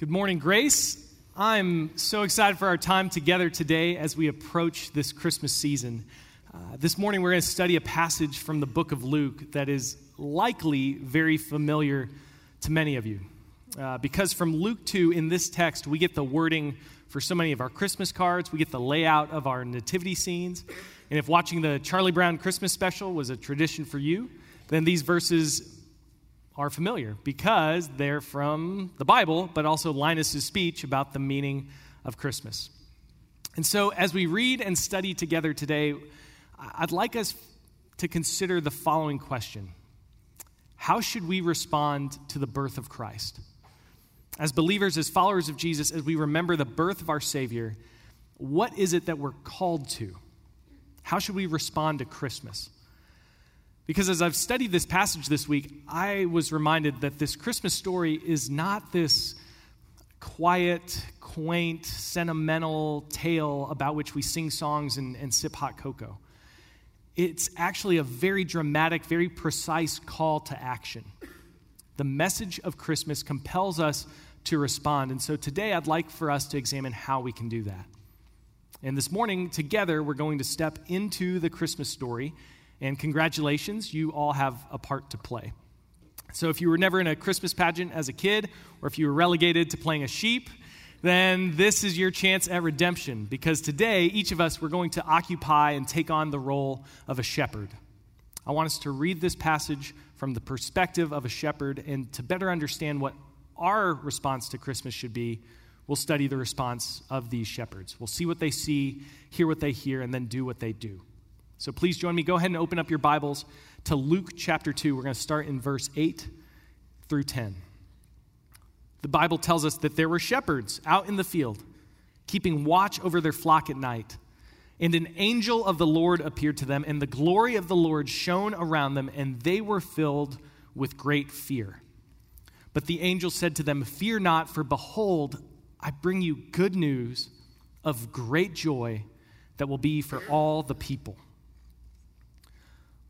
Good morning, Grace. I'm so excited for our time together today as we approach this Christmas season. Uh, this morning, we're going to study a passage from the book of Luke that is likely very familiar to many of you. Uh, because from Luke 2, in this text, we get the wording for so many of our Christmas cards, we get the layout of our nativity scenes. And if watching the Charlie Brown Christmas special was a tradition for you, then these verses are familiar because they're from the Bible, but also Linus's speech about the meaning of Christmas. And so, as we read and study together today, I'd like us to consider the following question How should we respond to the birth of Christ? As believers, as followers of Jesus, as we remember the birth of our Savior, what is it that we're called to? How should we respond to Christmas? Because as I've studied this passage this week, I was reminded that this Christmas story is not this quiet, quaint, sentimental tale about which we sing songs and, and sip hot cocoa. It's actually a very dramatic, very precise call to action. The message of Christmas compels us to respond. And so today I'd like for us to examine how we can do that. And this morning, together, we're going to step into the Christmas story and congratulations, you all have a part to play. So, if you were never in a Christmas pageant as a kid, or if you were relegated to playing a sheep, then this is your chance at redemption because today, each of us, we're going to occupy and take on the role of a shepherd. I want us to read this passage from the perspective of a shepherd, and to better understand what our response to Christmas should be, we'll study the response of these shepherds. We'll see what they see, hear what they hear, and then do what they do. So please join me. Go ahead and open up your Bibles to Luke chapter 2. We're going to start in verse 8 through 10. The Bible tells us that there were shepherds out in the field, keeping watch over their flock at night. And an angel of the Lord appeared to them, and the glory of the Lord shone around them, and they were filled with great fear. But the angel said to them, Fear not, for behold, I bring you good news of great joy that will be for all the people.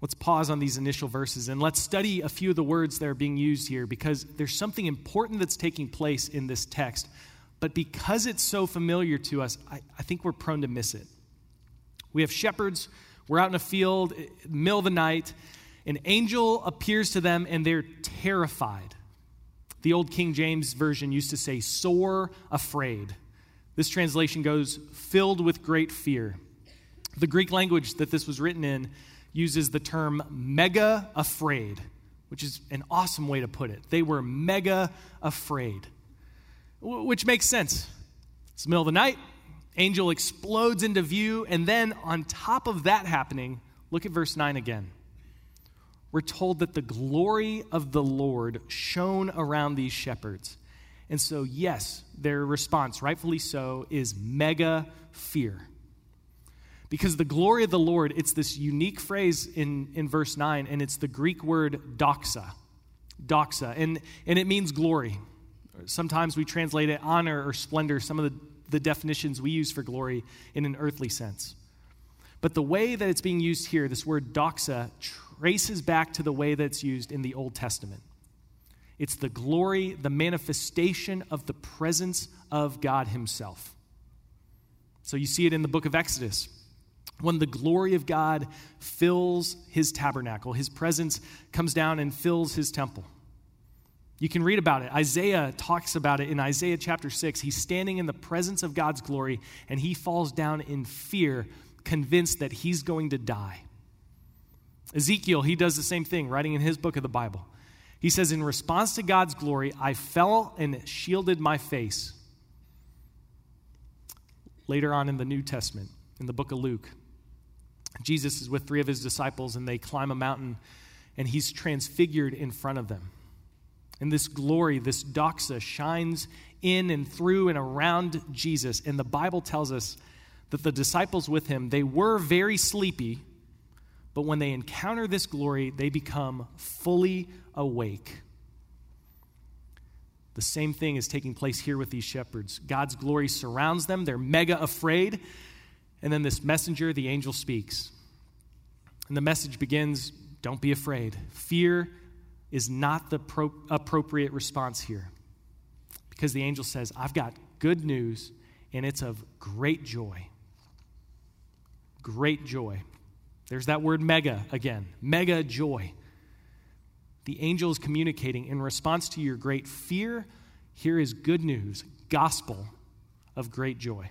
Let's pause on these initial verses and let's study a few of the words that are being used here because there's something important that's taking place in this text. But because it's so familiar to us, I, I think we're prone to miss it. We have shepherds, we're out in a field, middle of the night. An angel appears to them and they're terrified. The old King James Version used to say, sore afraid. This translation goes, filled with great fear. The Greek language that this was written in uses the term mega afraid, which is an awesome way to put it. They were mega afraid, which makes sense. It's the middle of the night, angel explodes into view, and then on top of that happening, look at verse 9 again. We're told that the glory of the Lord shone around these shepherds. And so, yes, their response, rightfully so, is mega fear. Because the glory of the Lord, it's this unique phrase in, in verse 9, and it's the Greek word doxa. Doxa. And, and it means glory. Sometimes we translate it honor or splendor, some of the, the definitions we use for glory in an earthly sense. But the way that it's being used here, this word doxa, traces back to the way that it's used in the Old Testament. It's the glory, the manifestation of the presence of God Himself. So you see it in the book of Exodus when the glory of God fills his tabernacle, his presence comes down and fills his temple. You can read about it. Isaiah talks about it in Isaiah chapter 6. He's standing in the presence of God's glory and he falls down in fear, convinced that he's going to die. Ezekiel, he does the same thing, writing in his book of the Bible. He says, In response to God's glory, I fell and shielded my face. Later on in the New Testament, in the book of Luke, Jesus is with three of his disciples and they climb a mountain and he's transfigured in front of them. And this glory, this doxa, shines in and through and around Jesus. And the Bible tells us that the disciples with him, they were very sleepy, but when they encounter this glory, they become fully awake. The same thing is taking place here with these shepherds. God's glory surrounds them, they're mega afraid, and then this messenger, the angel, speaks. And the message begins Don't be afraid. Fear is not the pro- appropriate response here. because the angel says, I've got good news, and it's of great joy. Great joy. There's that word mega again mega joy. The angel is communicating in response to your great fear, here is good news, gospel of great joy.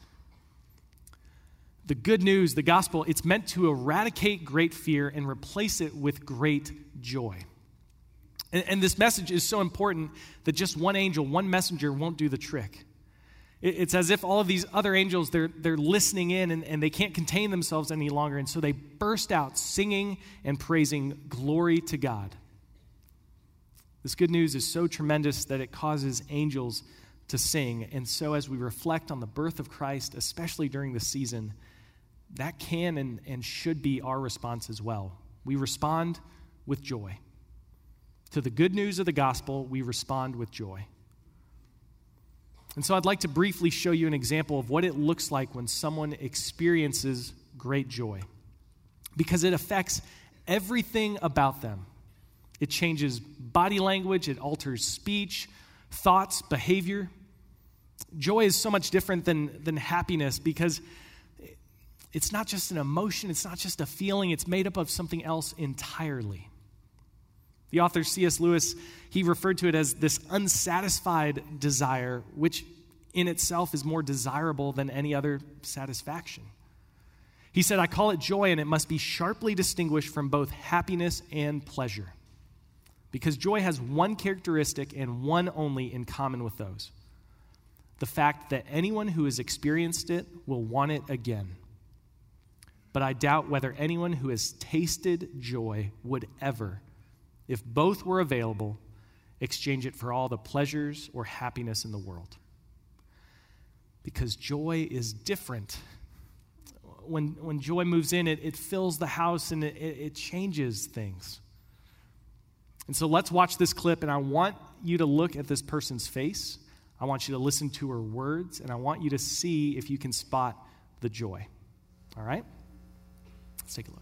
The good news, the gospel, it's meant to eradicate great fear and replace it with great joy. And, and this message is so important that just one angel, one messenger won't do the trick. It's as if all of these other angels, they're, they're listening in and, and they can't contain themselves any longer. And so they burst out singing and praising glory to God. This good news is so tremendous that it causes angels to sing. And so as we reflect on the birth of Christ, especially during the season, that can and, and should be our response as well. We respond with joy. To the good news of the gospel, we respond with joy. And so I'd like to briefly show you an example of what it looks like when someone experiences great joy, because it affects everything about them. It changes body language, it alters speech, thoughts, behavior. Joy is so much different than, than happiness because it's not just an emotion, it's not just a feeling, it's made up of something else entirely. The author C.S. Lewis, he referred to it as this unsatisfied desire, which in itself is more desirable than any other satisfaction. He said, I call it joy, and it must be sharply distinguished from both happiness and pleasure. Because joy has one characteristic and one only in common with those the fact that anyone who has experienced it will want it again. But I doubt whether anyone who has tasted joy would ever if both were available, exchange it for all the pleasures or happiness in the world. Because joy is different. When, when joy moves in, it, it fills the house and it, it changes things. And so let's watch this clip, and I want you to look at this person's face. I want you to listen to her words, and I want you to see if you can spot the joy. All right? Let's take a look.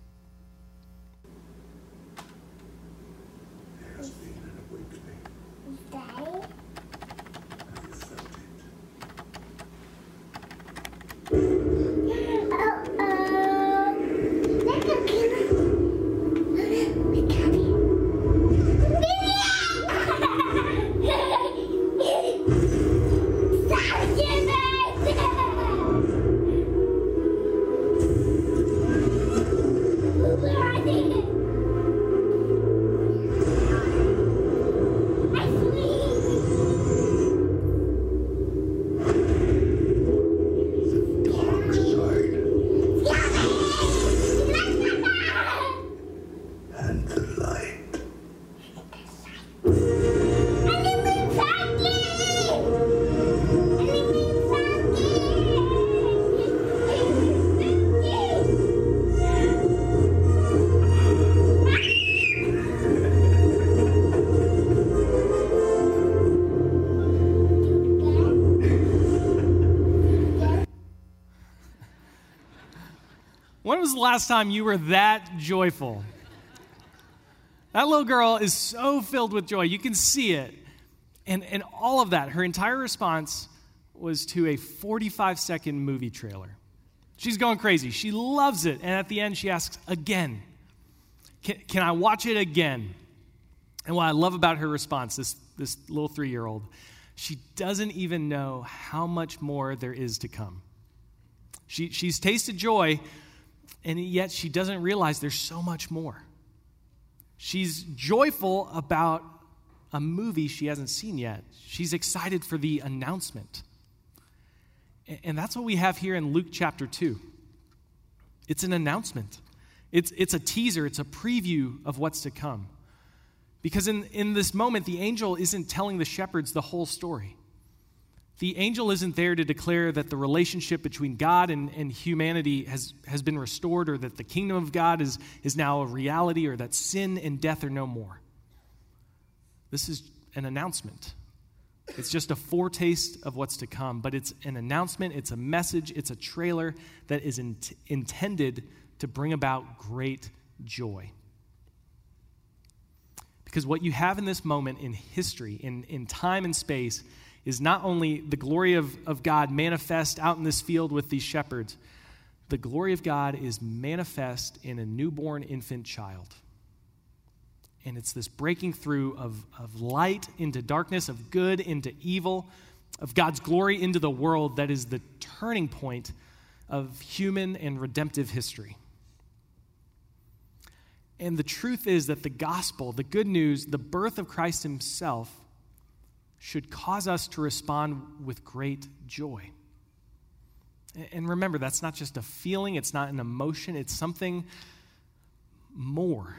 The last time you were that joyful? That little girl is so filled with joy. You can see it. And, and all of that, her entire response was to a 45 second movie trailer. She's going crazy. She loves it. And at the end, she asks, Again, can, can I watch it again? And what I love about her response, this, this little three year old, she doesn't even know how much more there is to come. She, she's tasted joy, and yet she doesn't realize there's so much more. She's joyful about a movie she hasn't seen yet. She's excited for the announcement. And that's what we have here in Luke chapter 2. It's an announcement, it's, it's a teaser, it's a preview of what's to come. Because in, in this moment, the angel isn't telling the shepherds the whole story. The angel isn't there to declare that the relationship between God and, and humanity has, has been restored or that the kingdom of God is, is now a reality or that sin and death are no more. This is an announcement. It's just a foretaste of what's to come, but it's an announcement, it's a message, it's a trailer that is in, intended to bring about great joy. Because what you have in this moment in history, in, in time and space, is not only the glory of, of God manifest out in this field with these shepherds, the glory of God is manifest in a newborn infant child. And it's this breaking through of, of light into darkness, of good into evil, of God's glory into the world that is the turning point of human and redemptive history. And the truth is that the gospel, the good news, the birth of Christ himself, should cause us to respond with great joy. And remember, that's not just a feeling, it's not an emotion, it's something more.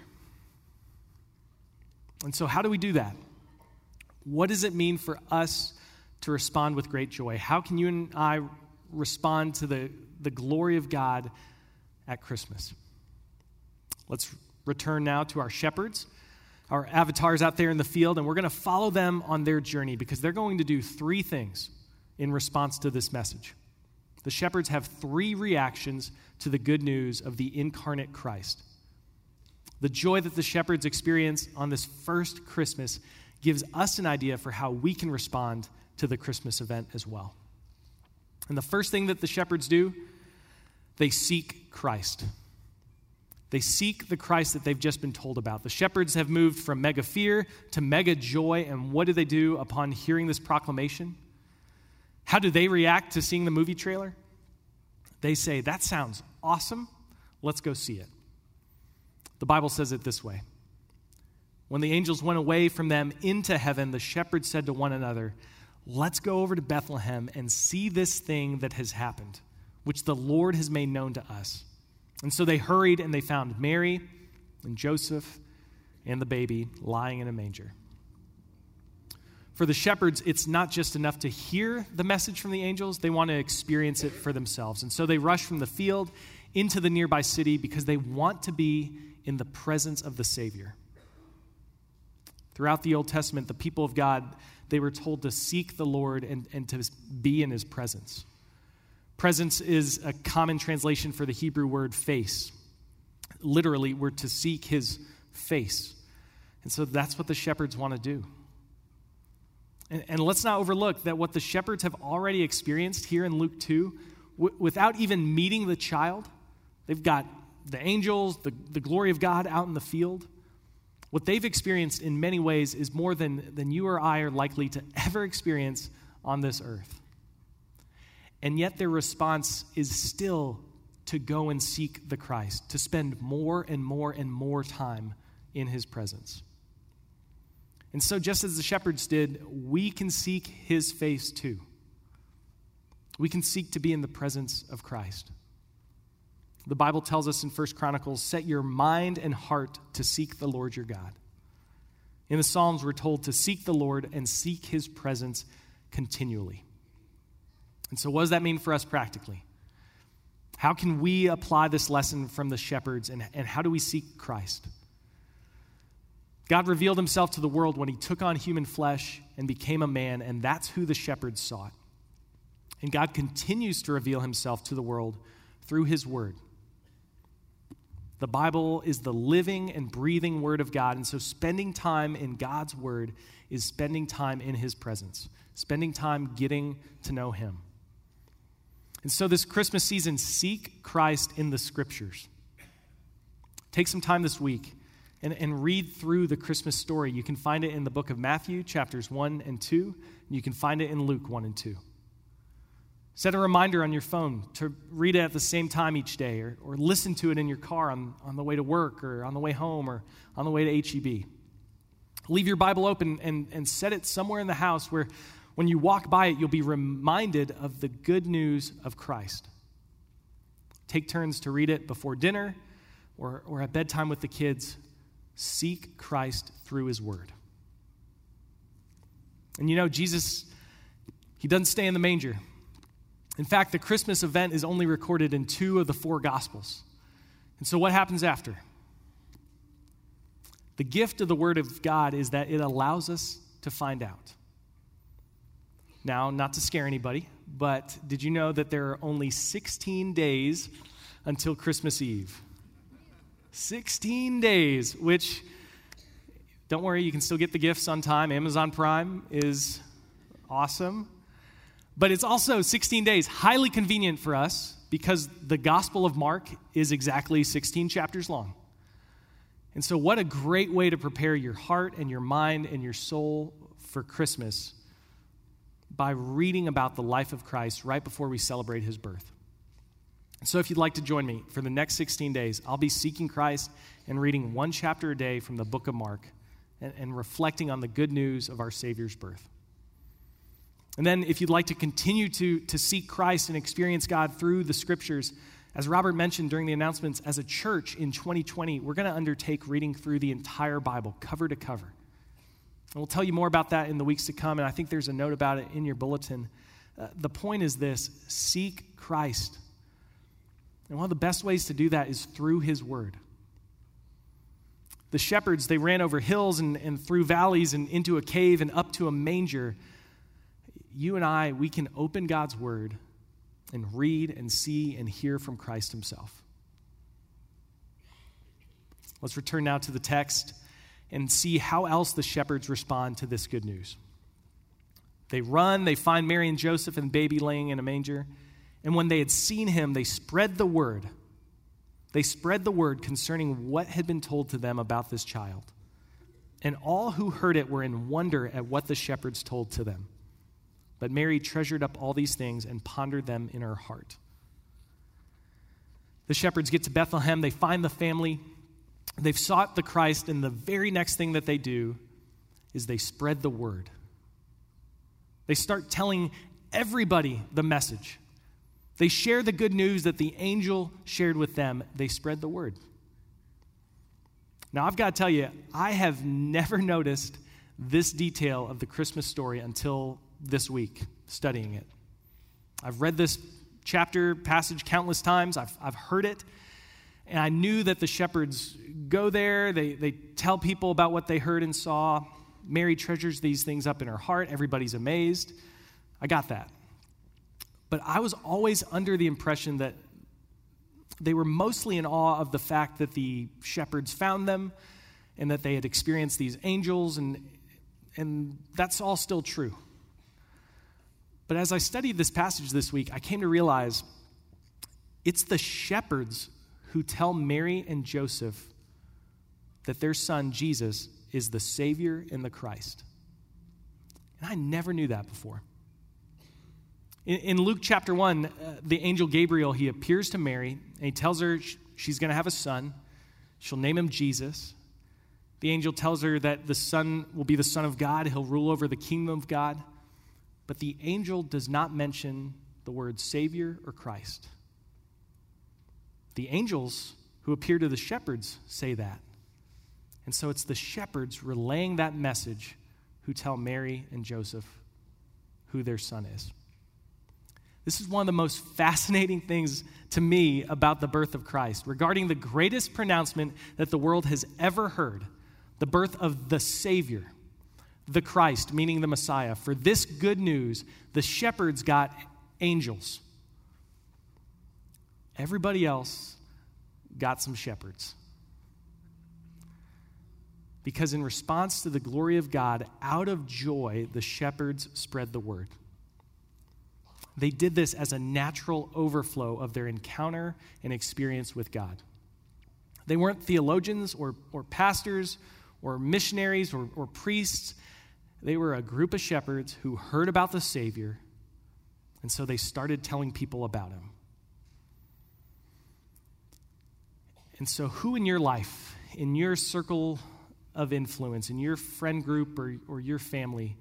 And so, how do we do that? What does it mean for us to respond with great joy? How can you and I respond to the, the glory of God at Christmas? Let's return now to our shepherds, our avatars out there in the field, and we're going to follow them on their journey because they're going to do three things in response to this message. The shepherds have three reactions to the good news of the incarnate Christ. The joy that the shepherds experience on this first Christmas gives us an idea for how we can respond to the Christmas event as well. And the first thing that the shepherds do, they seek Christ. They seek the Christ that they've just been told about. The shepherds have moved from mega fear to mega joy. And what do they do upon hearing this proclamation? How do they react to seeing the movie trailer? They say, That sounds awesome. Let's go see it. The Bible says it this way When the angels went away from them into heaven, the shepherds said to one another, Let's go over to Bethlehem and see this thing that has happened, which the Lord has made known to us. And so they hurried and they found Mary and Joseph and the baby lying in a manger. For the shepherds, it's not just enough to hear the message from the angels, they want to experience it for themselves. And so they rush from the field into the nearby city because they want to be in the presence of the Savior. Throughout the Old Testament, the people of God, they were told to seek the Lord and, and to be in his presence. Presence is a common translation for the Hebrew word face. Literally, we're to seek his face. And so that's what the shepherds want to do. And, and let's not overlook that what the shepherds have already experienced here in Luke 2, w- without even meeting the child, they've got the angels, the, the glory of God out in the field. What they've experienced in many ways is more than, than you or I are likely to ever experience on this earth. And yet their response is still to go and seek the Christ, to spend more and more and more time in his presence. And so, just as the shepherds did, we can seek his face too. We can seek to be in the presence of Christ. The Bible tells us in 1 Chronicles set your mind and heart to seek the Lord your God. In the Psalms, we're told to seek the Lord and seek his presence continually. And so, what does that mean for us practically? How can we apply this lesson from the shepherds, and, and how do we seek Christ? God revealed himself to the world when he took on human flesh and became a man, and that's who the shepherds sought. And God continues to reveal himself to the world through his word. The Bible is the living and breathing word of God, and so spending time in God's word is spending time in his presence, spending time getting to know him. And so, this Christmas season, seek Christ in the scriptures. Take some time this week and, and read through the Christmas story. You can find it in the book of Matthew, chapters 1 and 2, and you can find it in Luke 1 and 2. Set a reminder on your phone to read it at the same time each day, or, or listen to it in your car on, on the way to work, or on the way home, or on the way to HEB. Leave your Bible open and, and set it somewhere in the house where when you walk by it, you'll be reminded of the good news of Christ. Take turns to read it before dinner or, or at bedtime with the kids. Seek Christ through his word. And you know, Jesus, He doesn't stay in the manger. In fact, the Christmas event is only recorded in two of the four Gospels. And so, what happens after? The gift of the Word of God is that it allows us to find out. Now, not to scare anybody, but did you know that there are only 16 days until Christmas Eve? 16 days, which, don't worry, you can still get the gifts on time. Amazon Prime is awesome. But it's also 16 days, highly convenient for us because the Gospel of Mark is exactly 16 chapters long. And so, what a great way to prepare your heart and your mind and your soul for Christmas by reading about the life of Christ right before we celebrate his birth. So, if you'd like to join me for the next 16 days, I'll be seeking Christ and reading one chapter a day from the book of Mark and, and reflecting on the good news of our Savior's birth. And then, if you'd like to continue to, to seek Christ and experience God through the scriptures, as Robert mentioned during the announcements, as a church in 2020, we're going to undertake reading through the entire Bible, cover to cover. And we'll tell you more about that in the weeks to come, and I think there's a note about it in your bulletin. Uh, the point is this seek Christ. And one of the best ways to do that is through His Word. The shepherds, they ran over hills and, and through valleys and into a cave and up to a manger you and I, we can open God's word and read and see and hear from Christ himself. Let's return now to the text and see how else the shepherds respond to this good news. They run, they find Mary and Joseph and baby laying in a manger, and when they had seen him, they spread the word. They spread the word concerning what had been told to them about this child. And all who heard it were in wonder at what the shepherds told to them. But Mary treasured up all these things and pondered them in her heart. The shepherds get to Bethlehem, they find the family, they've sought the Christ, and the very next thing that they do is they spread the word. They start telling everybody the message. They share the good news that the angel shared with them. They spread the word. Now, I've got to tell you, I have never noticed this detail of the Christmas story until this week studying it. I've read this chapter, passage countless times, I've, I've heard it, and I knew that the shepherds go there, they, they tell people about what they heard and saw. Mary treasures these things up in her heart, everybody's amazed. I got that. But I was always under the impression that they were mostly in awe of the fact that the shepherds found them and that they had experienced these angels, and, and that's all still true. But as I studied this passage this week, I came to realize it's the shepherds who tell Mary and Joseph that their son, Jesus, is the Savior and the Christ. And I never knew that before. In, in Luke chapter 1, uh, the angel Gabriel, he appears to Mary and he tells her she's going to have a son. She'll name him Jesus. The angel tells her that the son will be the Son of God, he'll rule over the kingdom of God. But the angel does not mention the word Savior or Christ. The angels who appear to the shepherds say that. And so it's the shepherds relaying that message who tell Mary and Joseph who their son is. This is one of the most fascinating things to me about the birth of Christ, regarding the greatest pronouncement that the world has ever heard the birth of the Savior the Christ, meaning the Messiah. For this good news, the shepherds got angels. Everybody else got some shepherds. Because in response to the glory of God, out of joy, the shepherds spread the word. They did this as a natural overflow of their encounter and experience with God. They weren't theologians or, or pastors or missionaries or, or priests. They were a group of shepherds who heard about the Savior, and so they started telling people about him. And so, who in your life, in your circle of influence, in your friend group or, or your family,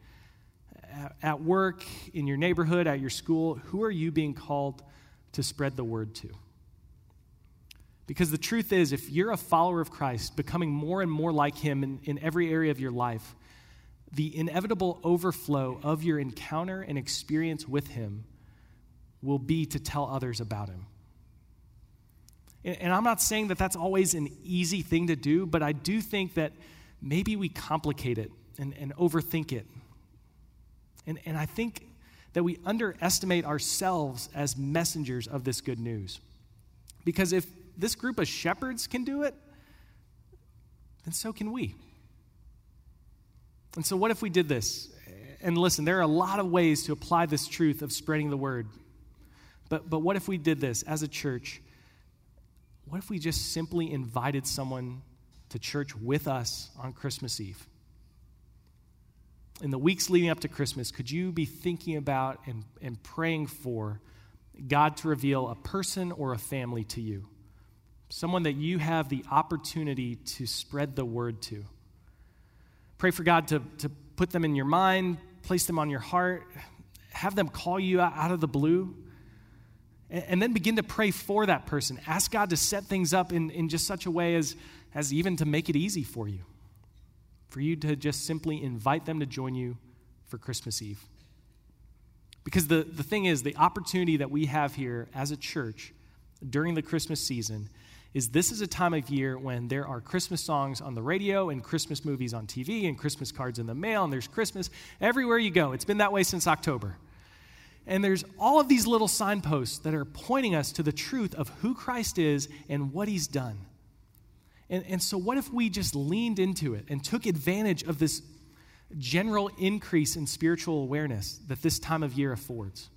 at work, in your neighborhood, at your school, who are you being called to spread the word to? Because the truth is, if you're a follower of Christ, becoming more and more like him in, in every area of your life, the inevitable overflow of your encounter and experience with Him will be to tell others about Him. And I'm not saying that that's always an easy thing to do, but I do think that maybe we complicate it and, and overthink it. And, and I think that we underestimate ourselves as messengers of this good news. Because if this group of shepherds can do it, then so can we. And so, what if we did this? And listen, there are a lot of ways to apply this truth of spreading the word. But, but what if we did this as a church? What if we just simply invited someone to church with us on Christmas Eve? In the weeks leading up to Christmas, could you be thinking about and, and praying for God to reveal a person or a family to you? Someone that you have the opportunity to spread the word to. Pray for God to, to put them in your mind, place them on your heart, have them call you out of the blue, and, and then begin to pray for that person. Ask God to set things up in, in just such a way as, as even to make it easy for you, for you to just simply invite them to join you for Christmas Eve. Because the, the thing is, the opportunity that we have here as a church during the Christmas season is this is a time of year when there are Christmas songs on the radio and Christmas movies on TV and Christmas cards in the mail and there's Christmas everywhere you go. It's been that way since October. And there's all of these little signposts that are pointing us to the truth of who Christ is and what he's done. And, and so, what if we just leaned into it and took advantage of this general increase in spiritual awareness that this time of year affords?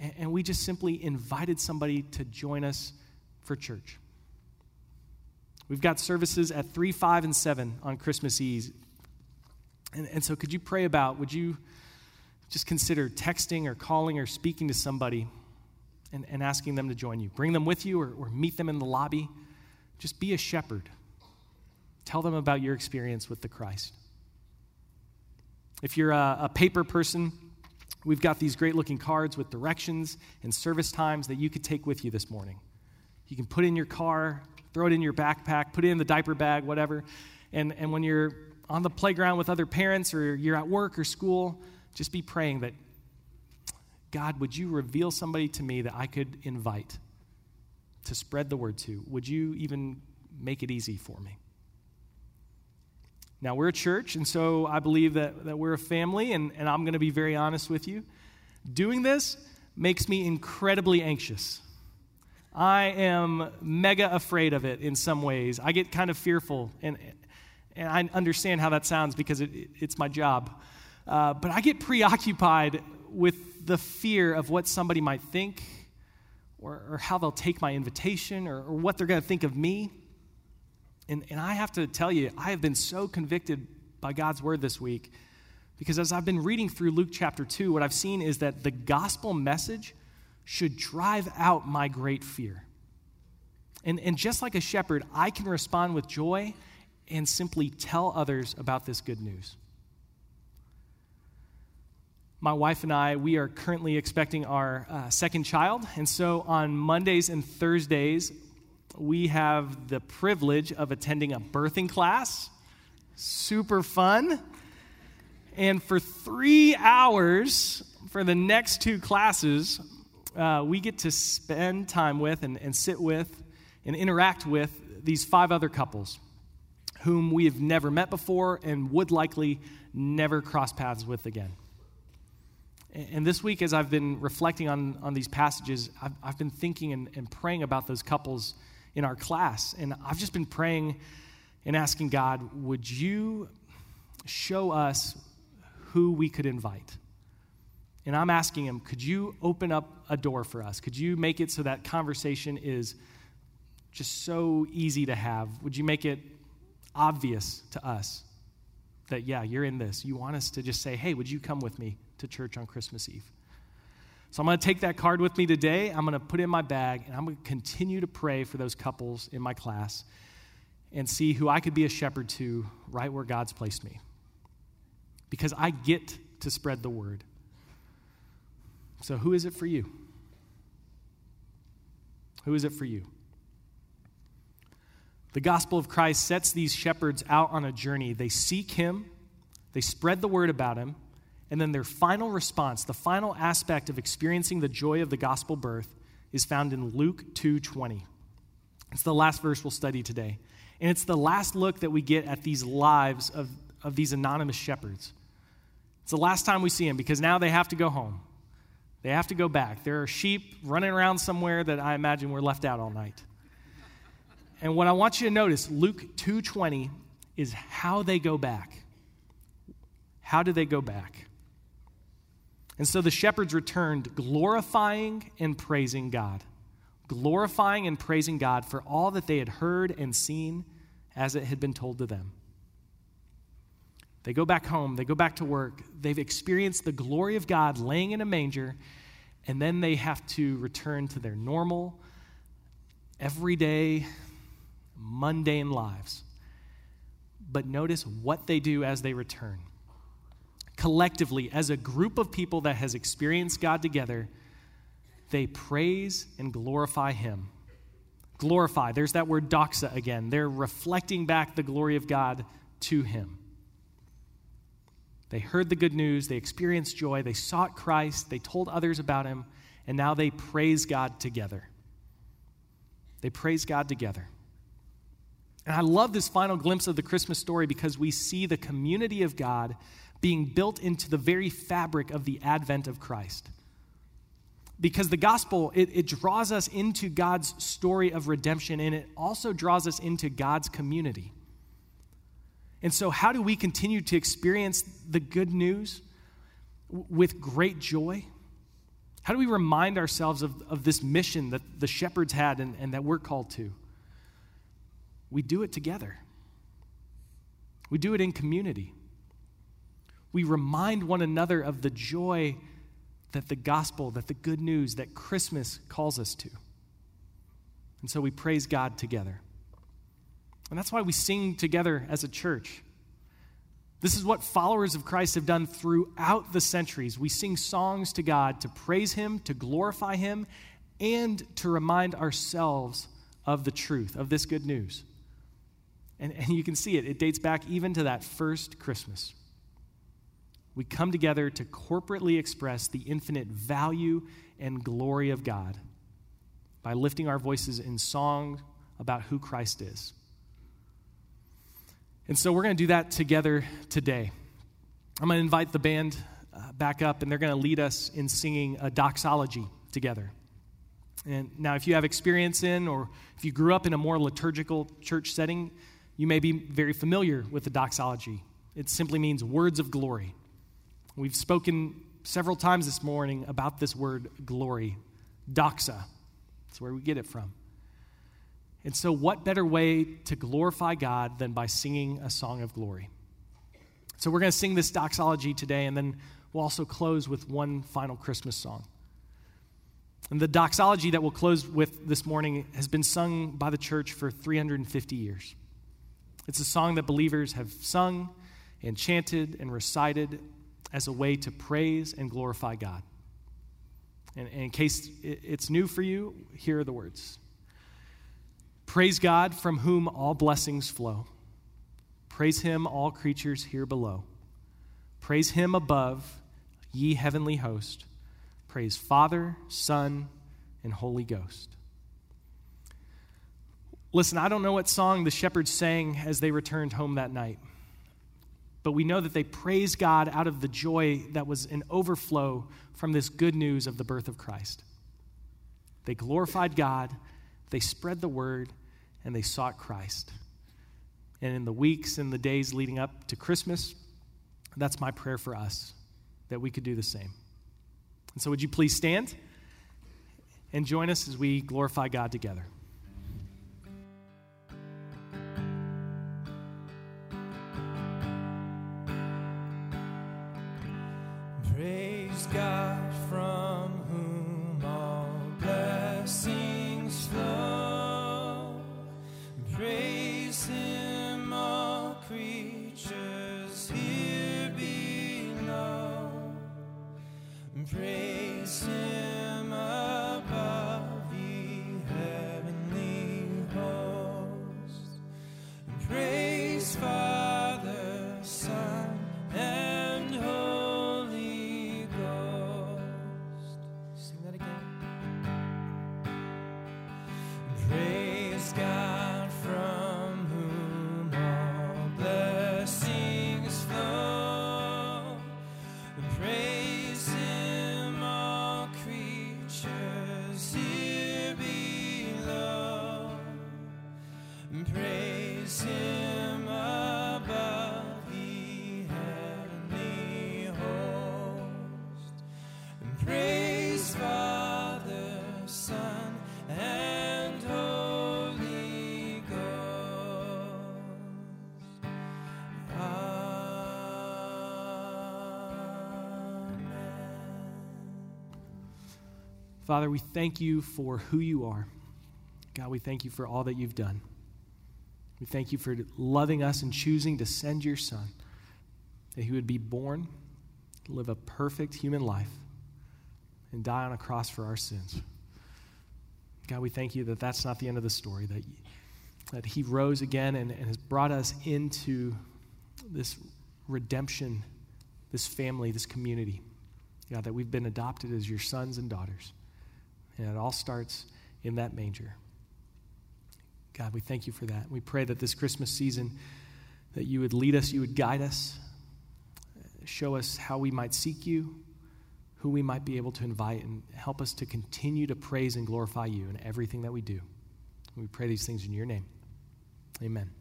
And, and we just simply invited somebody to join us for church. We've got services at 3, 5, and 7 on Christmas Eve. And, and so, could you pray about, would you just consider texting or calling or speaking to somebody and, and asking them to join you? Bring them with you or, or meet them in the lobby. Just be a shepherd. Tell them about your experience with the Christ. If you're a, a paper person, we've got these great looking cards with directions and service times that you could take with you this morning. You can put in your car, throw it in your backpack, put it in the diaper bag, whatever. And, and when you're on the playground with other parents or you're at work or school, just be praying that, God, would you reveal somebody to me that I could invite to spread the word to? Would you even make it easy for me? Now, we're a church, and so I believe that, that we're a family, and, and I'm going to be very honest with you. Doing this makes me incredibly anxious. I am mega afraid of it in some ways. I get kind of fearful, and, and I understand how that sounds because it, it, it's my job. Uh, but I get preoccupied with the fear of what somebody might think, or, or how they'll take my invitation, or, or what they're going to think of me. And, and I have to tell you, I have been so convicted by God's word this week because as I've been reading through Luke chapter 2, what I've seen is that the gospel message should drive out my great fear. And, and just like a shepherd, I can respond with joy and simply tell others about this good news. My wife and I, we are currently expecting our uh, second child. And so on Mondays and Thursdays, we have the privilege of attending a birthing class. Super fun. And for three hours, for the next two classes, uh, we get to spend time with and, and sit with and interact with these five other couples whom we have never met before and would likely never cross paths with again. And this week, as I've been reflecting on, on these passages, I've, I've been thinking and, and praying about those couples in our class. And I've just been praying and asking God, would you show us who we could invite? And I'm asking him, could you open up a door for us? Could you make it so that conversation is just so easy to have? Would you make it obvious to us that, yeah, you're in this? You want us to just say, hey, would you come with me to church on Christmas Eve? So I'm going to take that card with me today. I'm going to put it in my bag, and I'm going to continue to pray for those couples in my class and see who I could be a shepherd to right where God's placed me. Because I get to spread the word. So, who is it for you? Who is it for you? The gospel of Christ sets these shepherds out on a journey. They seek him, they spread the word about him, and then their final response, the final aspect of experiencing the joy of the gospel birth, is found in Luke 2:20. It's the last verse we'll study today. And it's the last look that we get at these lives of, of these anonymous shepherds. It's the last time we see them because now they have to go home. They have to go back. There are sheep running around somewhere that I imagine were left out all night. And what I want you to notice, Luke 2:20 is how they go back. How do they go back? And so the shepherds returned glorifying and praising God. Glorifying and praising God for all that they had heard and seen as it had been told to them. They go back home, they go back to work, they've experienced the glory of God laying in a manger, and then they have to return to their normal, everyday, mundane lives. But notice what they do as they return. Collectively, as a group of people that has experienced God together, they praise and glorify Him. Glorify, there's that word doxa again. They're reflecting back the glory of God to Him. They heard the good news, they experienced joy, they sought Christ, they told others about Him, and now they praise God together. They praise God together. And I love this final glimpse of the Christmas story because we see the community of God being built into the very fabric of the advent of Christ. Because the gospel, it, it draws us into God's story of redemption and it also draws us into God's community. And so, how do we continue to experience the good news with great joy? How do we remind ourselves of, of this mission that the shepherds had and, and that we're called to? We do it together, we do it in community. We remind one another of the joy that the gospel, that the good news, that Christmas calls us to. And so we praise God together. And that's why we sing together as a church. This is what followers of Christ have done throughout the centuries. We sing songs to God to praise Him, to glorify Him, and to remind ourselves of the truth, of this good news. And, and you can see it, it dates back even to that first Christmas we come together to corporately express the infinite value and glory of God by lifting our voices in song about who Christ is. And so we're going to do that together today. I'm going to invite the band uh, back up, and they're going to lead us in singing a doxology together. And now, if you have experience in, or if you grew up in a more liturgical church setting, you may be very familiar with the doxology. It simply means words of glory. We've spoken several times this morning about this word glory, doxa. That's where we get it from. And so, what better way to glorify God than by singing a song of glory? So, we're going to sing this doxology today, and then we'll also close with one final Christmas song. And the doxology that we'll close with this morning has been sung by the church for 350 years. It's a song that believers have sung and chanted and recited as a way to praise and glorify God. And, in case it's new for you, here are the words Praise God from whom all blessings flow. Praise him, all creatures here below. Praise him above, ye heavenly host. Praise Father, Son, and Holy Ghost. Listen, I don't know what song the shepherds sang as they returned home that night but we know that they praised God out of the joy that was an overflow from this good news of the birth of Christ. They glorified God, they spread the word, and they sought Christ. And in the weeks and the days leading up to Christmas, that's my prayer for us, that we could do the same. And so, would you please stand and join us as we glorify God together? Father, Father, we thank you for who you are. God, we thank you for all that you've done. We thank you for loving us and choosing to send your Son, that he would be born, live a perfect human life, and die on a cross for our sins. God, we thank you that that's not the end of the story, that, that he rose again and, and has brought us into this redemption, this family, this community. God, that we've been adopted as your sons and daughters. And it all starts in that manger. God, we thank you for that. We pray that this Christmas season that you would lead us, you would guide us, show us how we might seek you, who we might be able to invite, and help us to continue to praise and glorify you in everything that we do. We pray these things in your name. Amen.